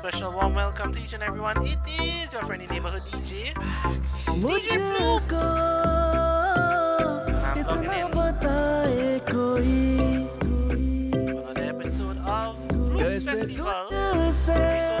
special warm welcome to each and everyone. It is your friendly neighborhood DJ. DJ Fluke. I'm. Another episode of Fluke's Festival.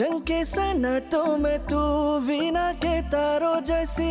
जंग के सन्नाटों में तू वीना के तारों जैसी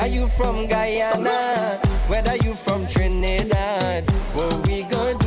Whether you from Guyana, whether you from Trinidad, what we gonna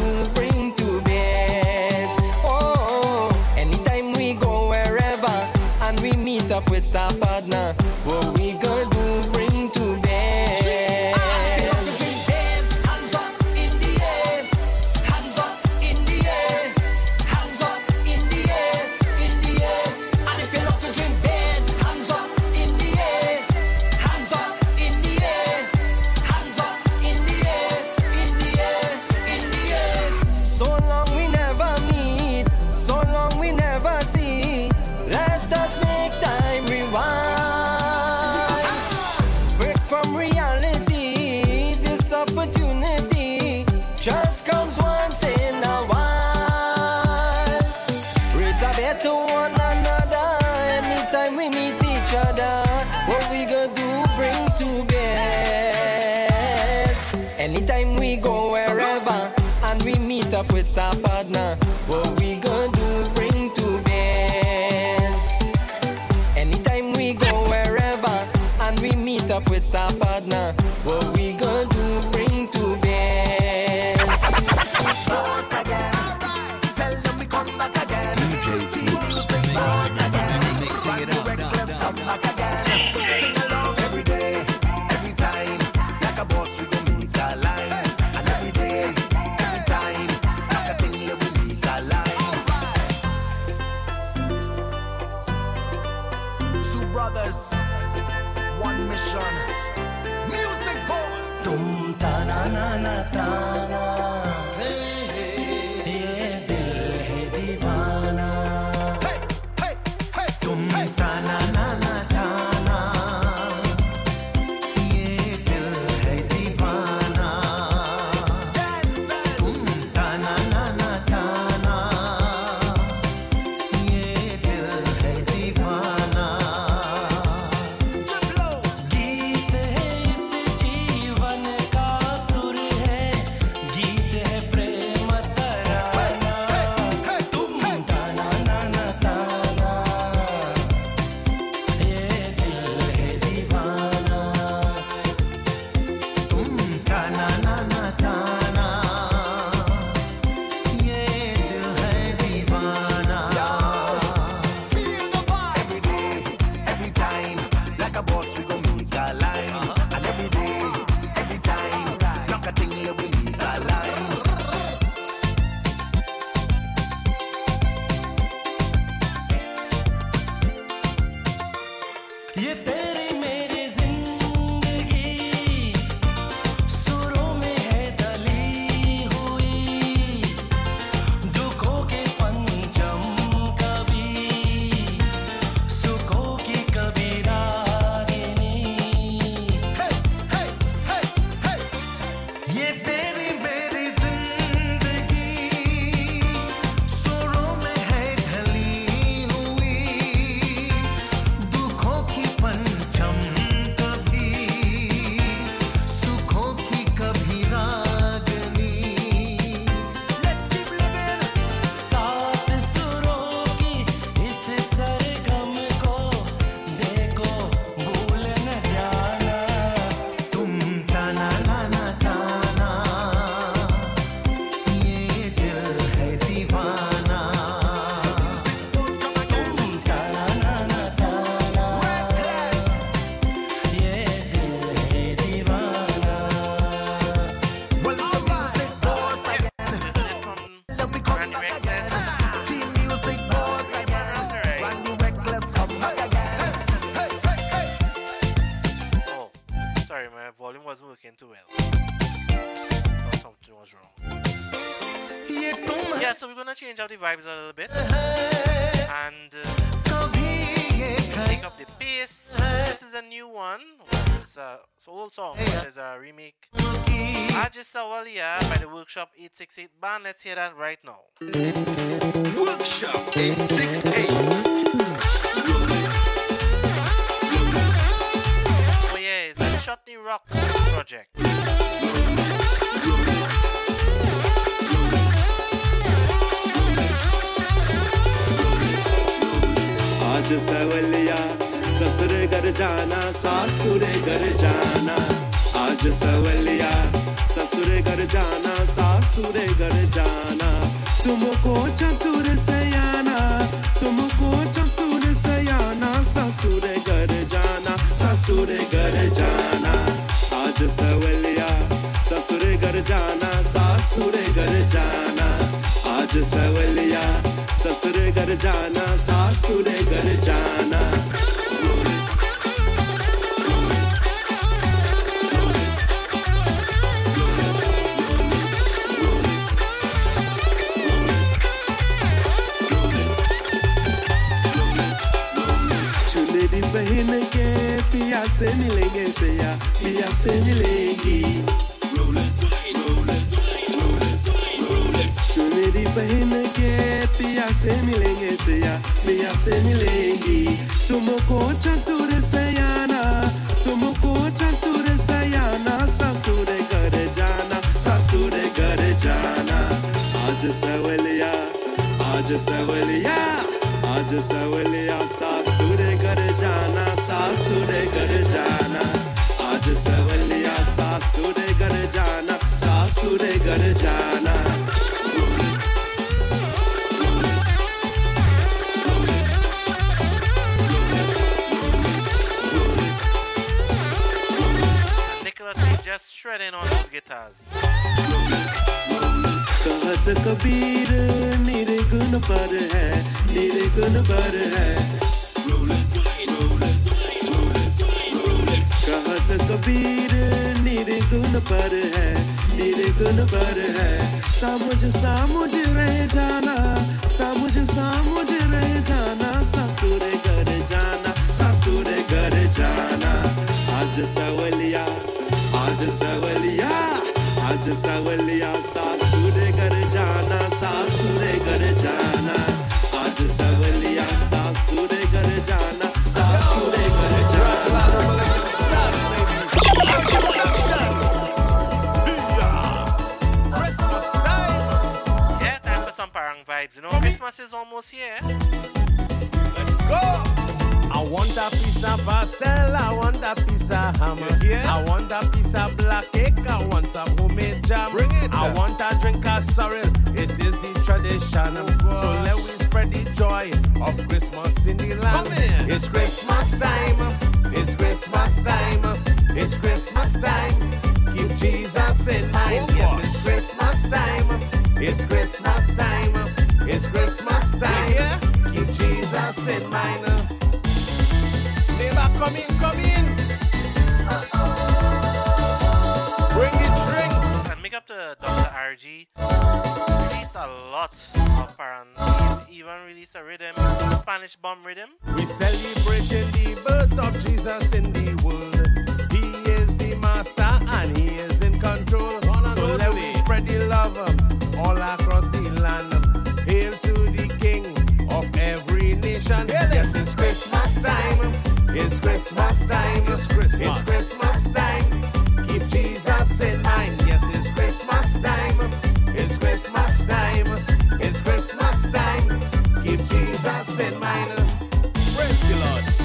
está? So old song. There's uh, a remake. I just Ajis Awalia uh, by the Workshop 868 band. Let's hear that right now. Workshop 868. Oh yeah, it's a Chutney Rock project. I just Ajis Awalia. Uh, ससुर घर जाना, सासुर घर जाना। आज सवलिया, ससुर घर जाना, सासुर घर जाना। तुमको चतुर सयाना, तुमको चतुर सयाना, ससुर घर जाना, ससुर घर जाना। आज सवलिया, ससुर घर जाना, सासुर घर जाना। आज सवलिया, ससुर घर जाना, सासुर घर जाना। a semi lege say के पिया से मिलेंगे सया से मिलेंगी चतुर सयाना तुमको चतुर सयाना ससुर घर जाना ससुर घर जाना आज सवलिया आज सवलिया आज सवलिया सा सासुर घर जाना। आज सवलिया सासुर घर जाना सासुर घर जाना। And Nicholas is just shredding on those guitars. कहत कबीर निर्गुण पर है निर्गुण पर है। कबीर निर्गुण पर है निर्गुण पर है। सामुझ सामुझ रह जाना, सामुझ सामुझ रह जाना, ससुर घर जाना, ससुर घर जाना। आज सवलिया आज सवलिया आज सवलिया, सासुर घर जाना, सासुर घर जाना। Almost here. Let's go. I want a piece of pastel, I want a piece of hammer. You hear? I want a piece of black cake, I want some homemade jam. Bring it. I want a drink of sorrel, it is the tradition. course. so let we spread the joy of Christmas in the land. Come. It's Christmas time, it's Christmas time, it's Christmas time. Keep Jesus in mind. Oh, yes, it's Christmas time, it's Christmas time, it's Christmas time. hear? Keep Jesus in mind. Neighbor, come in, come in. Bring the drinks. And make up to Dr. RG. Released a lot of parang. Even released a rhythm, Spanish bomb rhythm. We celebrating the birth of Jesus in the world. He is the master and he is in control. So let only. Spread the love all across the land. Hail to the King of every nation. Yes, it's Christmas time. It's Christmas time. It's Christmas. It's Christmas time. Keep Jesus in mind. Yes, it's Christmas time. It's Christmas time. It's Christmas time. Keep Jesus in mind. Praise the Lord.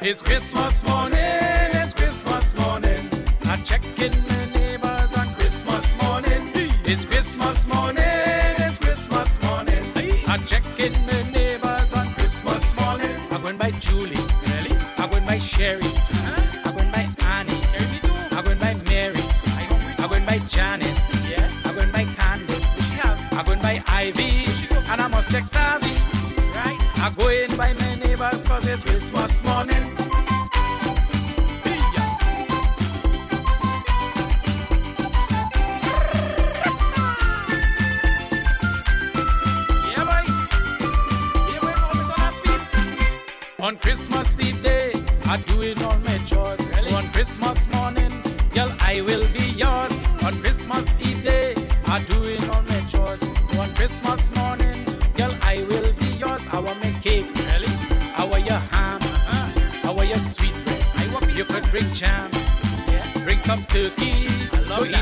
It's Christmas morning, it's Christmas morning. I check in the neighbors on Christmas morning. It's Christmas morning.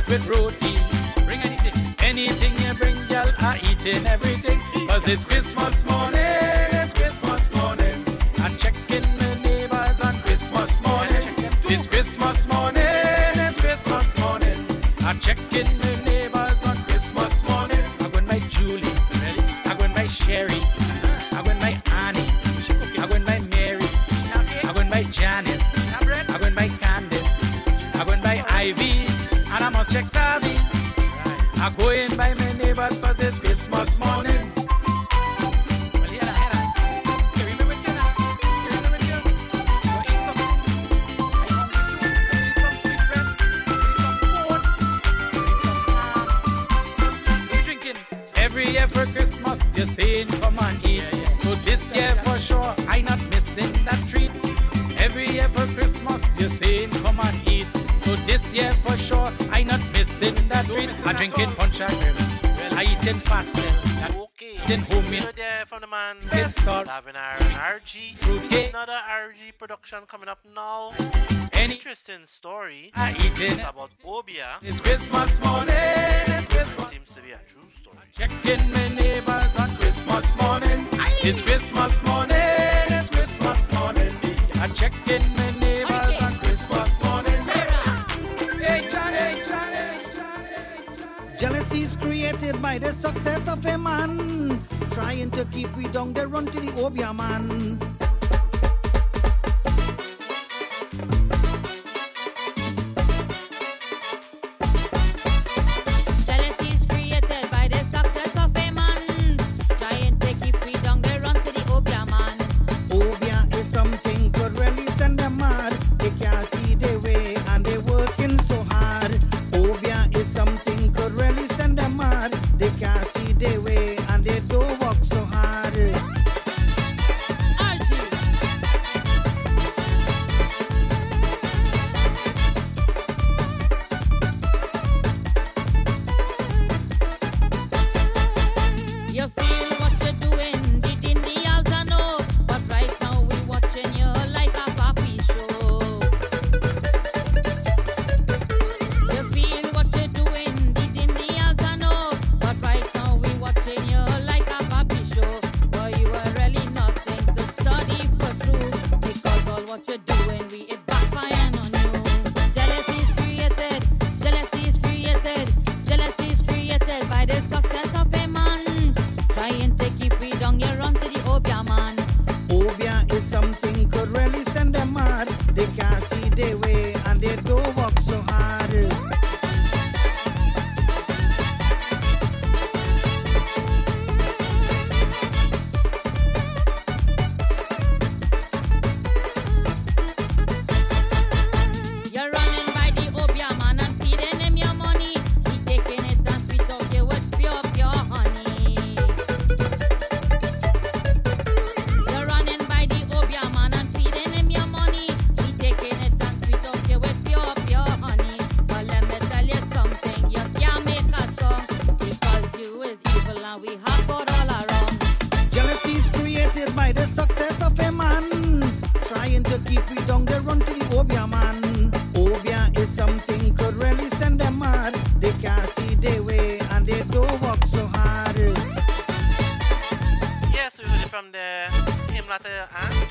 with protein. Bring anything. Anything you bring, girl, I eating everything. Cause it's Christmas morning, it's Christmas morning. I'm checking my neighbors on Christmas morning. It's Christmas morning. I by my neighbors cause it's Christmas morning. channel. Well, I eat 10 pastel. Okay. Then homemade. So there from the man. Then salt. Having our RG. Fruitcake. Another RG production coming up now. An interesting story. I eat it. It's about Obeah. It's Christmas morning. It's Christmas. Seems to be a true story. Checking my neighbors on Christmas morning. Aye. It's Christmas morning. It's Christmas morning. I checked in my neighbors okay. on Christmas morning. Hey, John, hey, John. Jealousy is created by the success of a man. Trying to keep we down, they run to the Obeah man.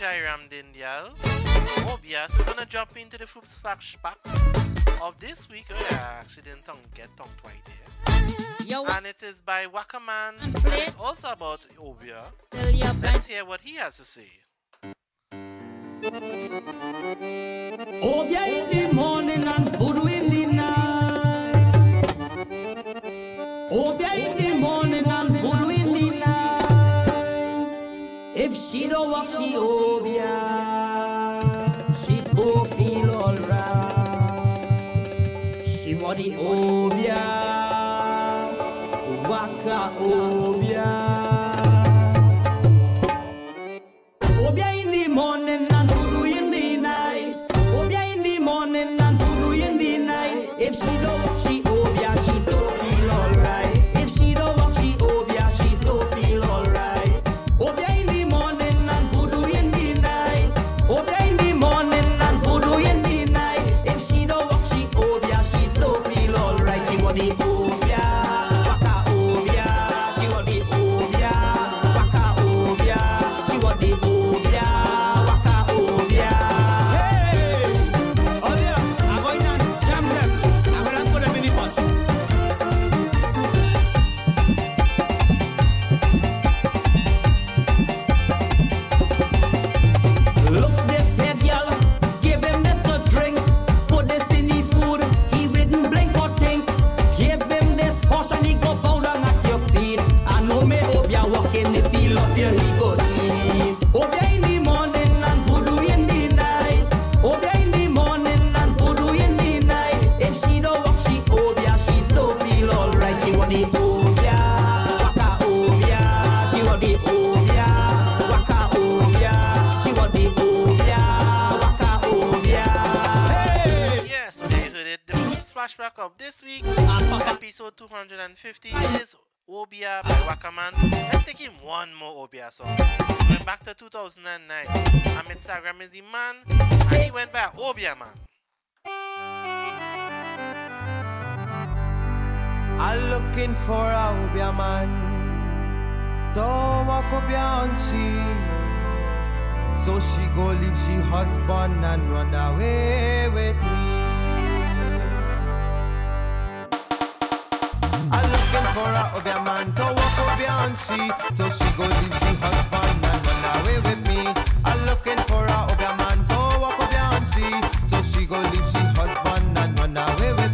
Jairam Dindyal. Obeah, oh, so we're gonna jump into the food flashback of this week. Oh yeah, actually didn't get tongue right there. Yo. And it is by Wakaman. It's also about Obeah. Let's hear what he has to say. Obeah in the morning and food in the night. Obeah in the morning and food in the if she don't walk, she obeah. She poor feel all. She want the yeah This week, episode 250 is Obeah by Wakaman. Let's take him one more Obeah song. Went back to 2009. I'm Instagram is the man, and he went by Obeah man. I'm looking for a Obeah man. Don't walk Obeah on. So she go leave she husband and run away with me. I'm looking for a other man to walk over and see. So she goes and she has fun and run away with me. I'm looking for a other man to walk over and see. So she goes leave she husband and run away with me.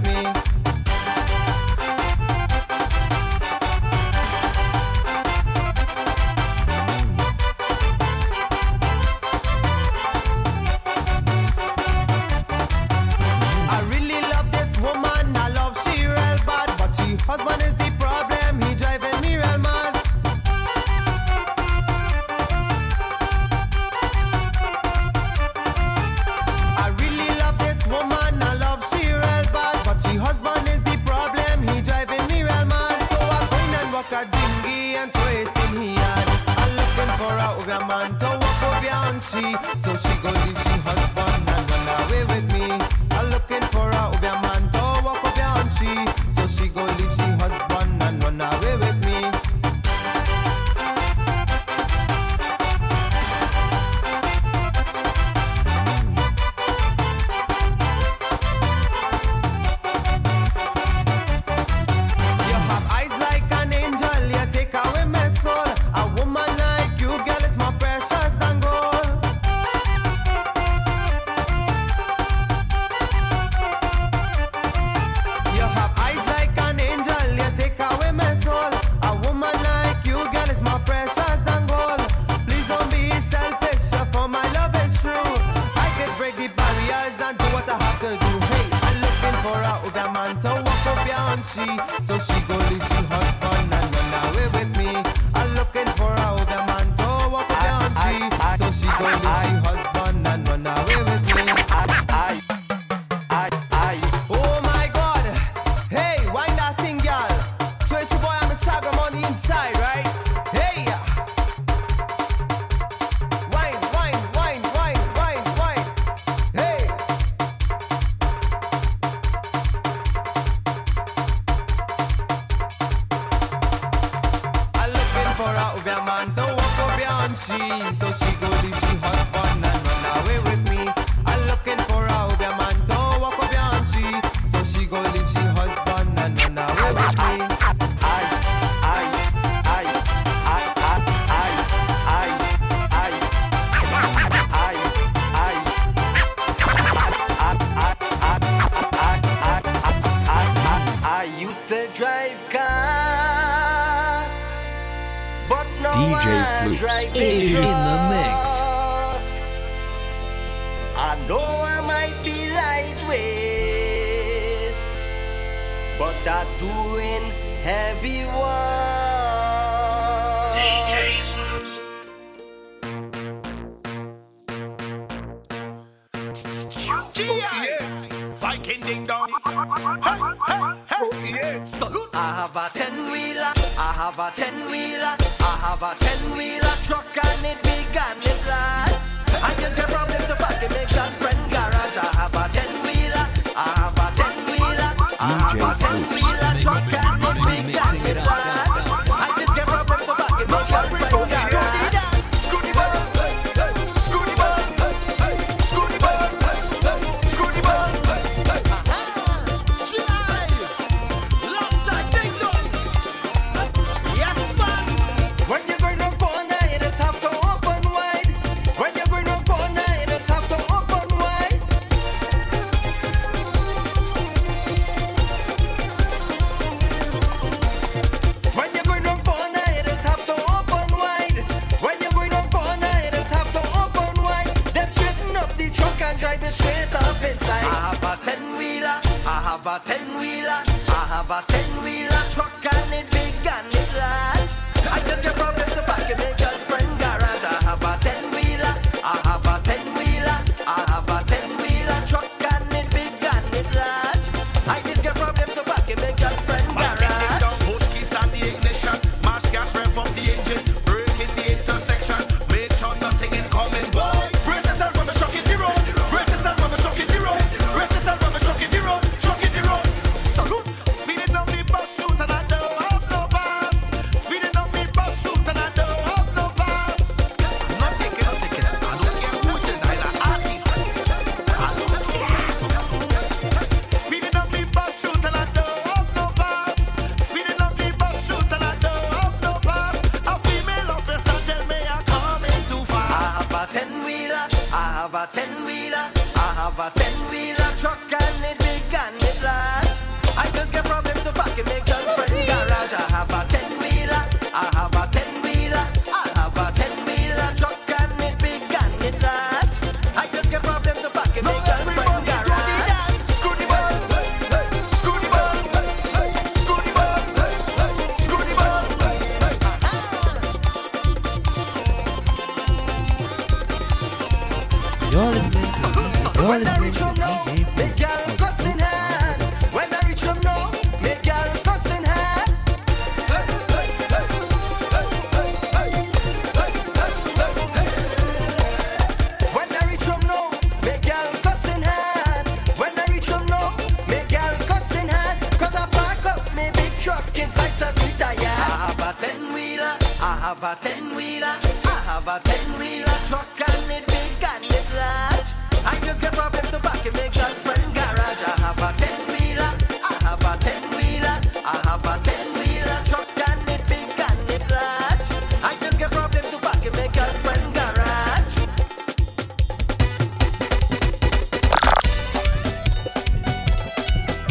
So she gon' leave DJ Fluke's right in, in the mix. I know I might be lightweight, but I'm doing heavy work. DJ Fluke's. Yeah. Viking ding dong. Hey, hey, hey. Oh, yeah. Salute. I have a ten wheeler. I have a ten wheeler, I have a ten wheeler truck and it began it lad. I just got problems to back it make that friend have a ten wheeler, I have a ten wheeler truck and it big and it large. I just get problems to park in my girlfriend garage. I have a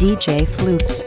DJ Flukes.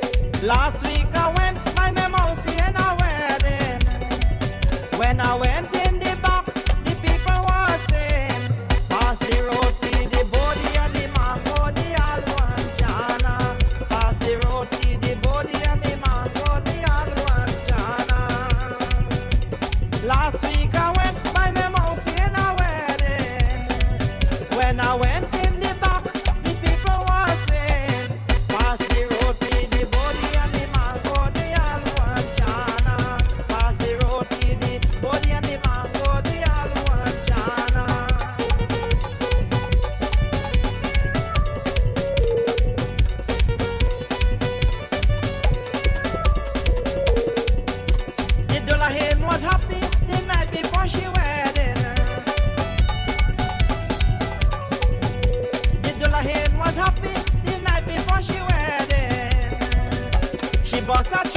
boss, I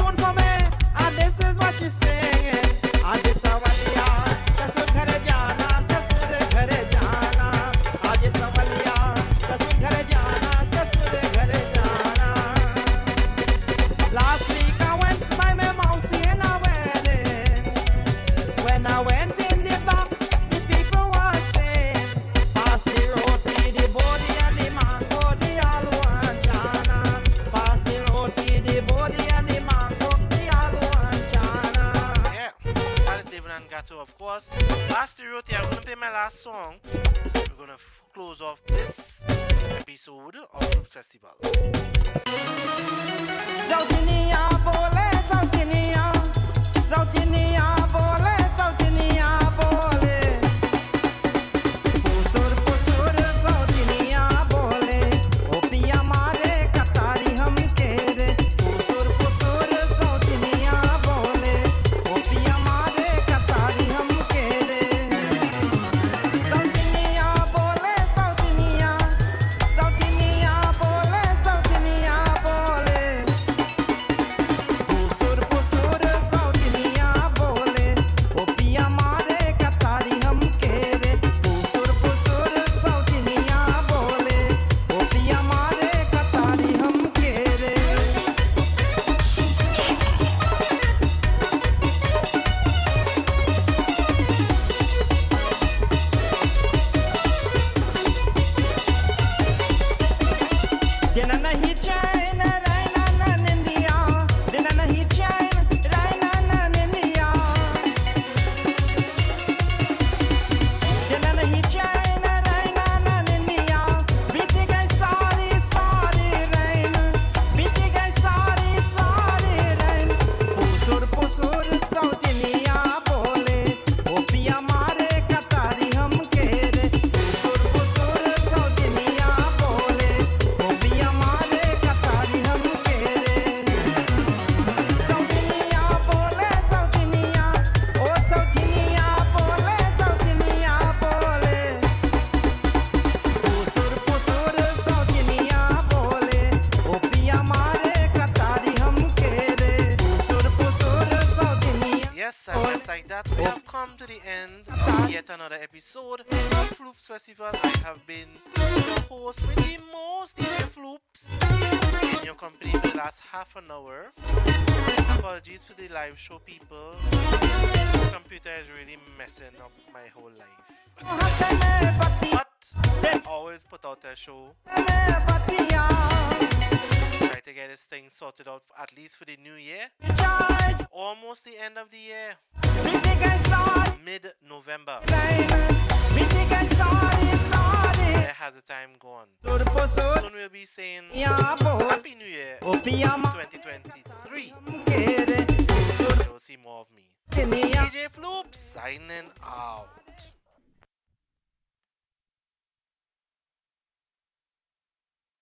an hour. Apologies for the live show, people. This computer is really messing up my whole life. but they always put out their show. Try to get this thing sorted out, at least for the new year. Almost the end of the year. Mid November. Where has the time gone. Soon we'll be saying Happy New Year 2023. You'll see more of me. DJ Fluke signing out.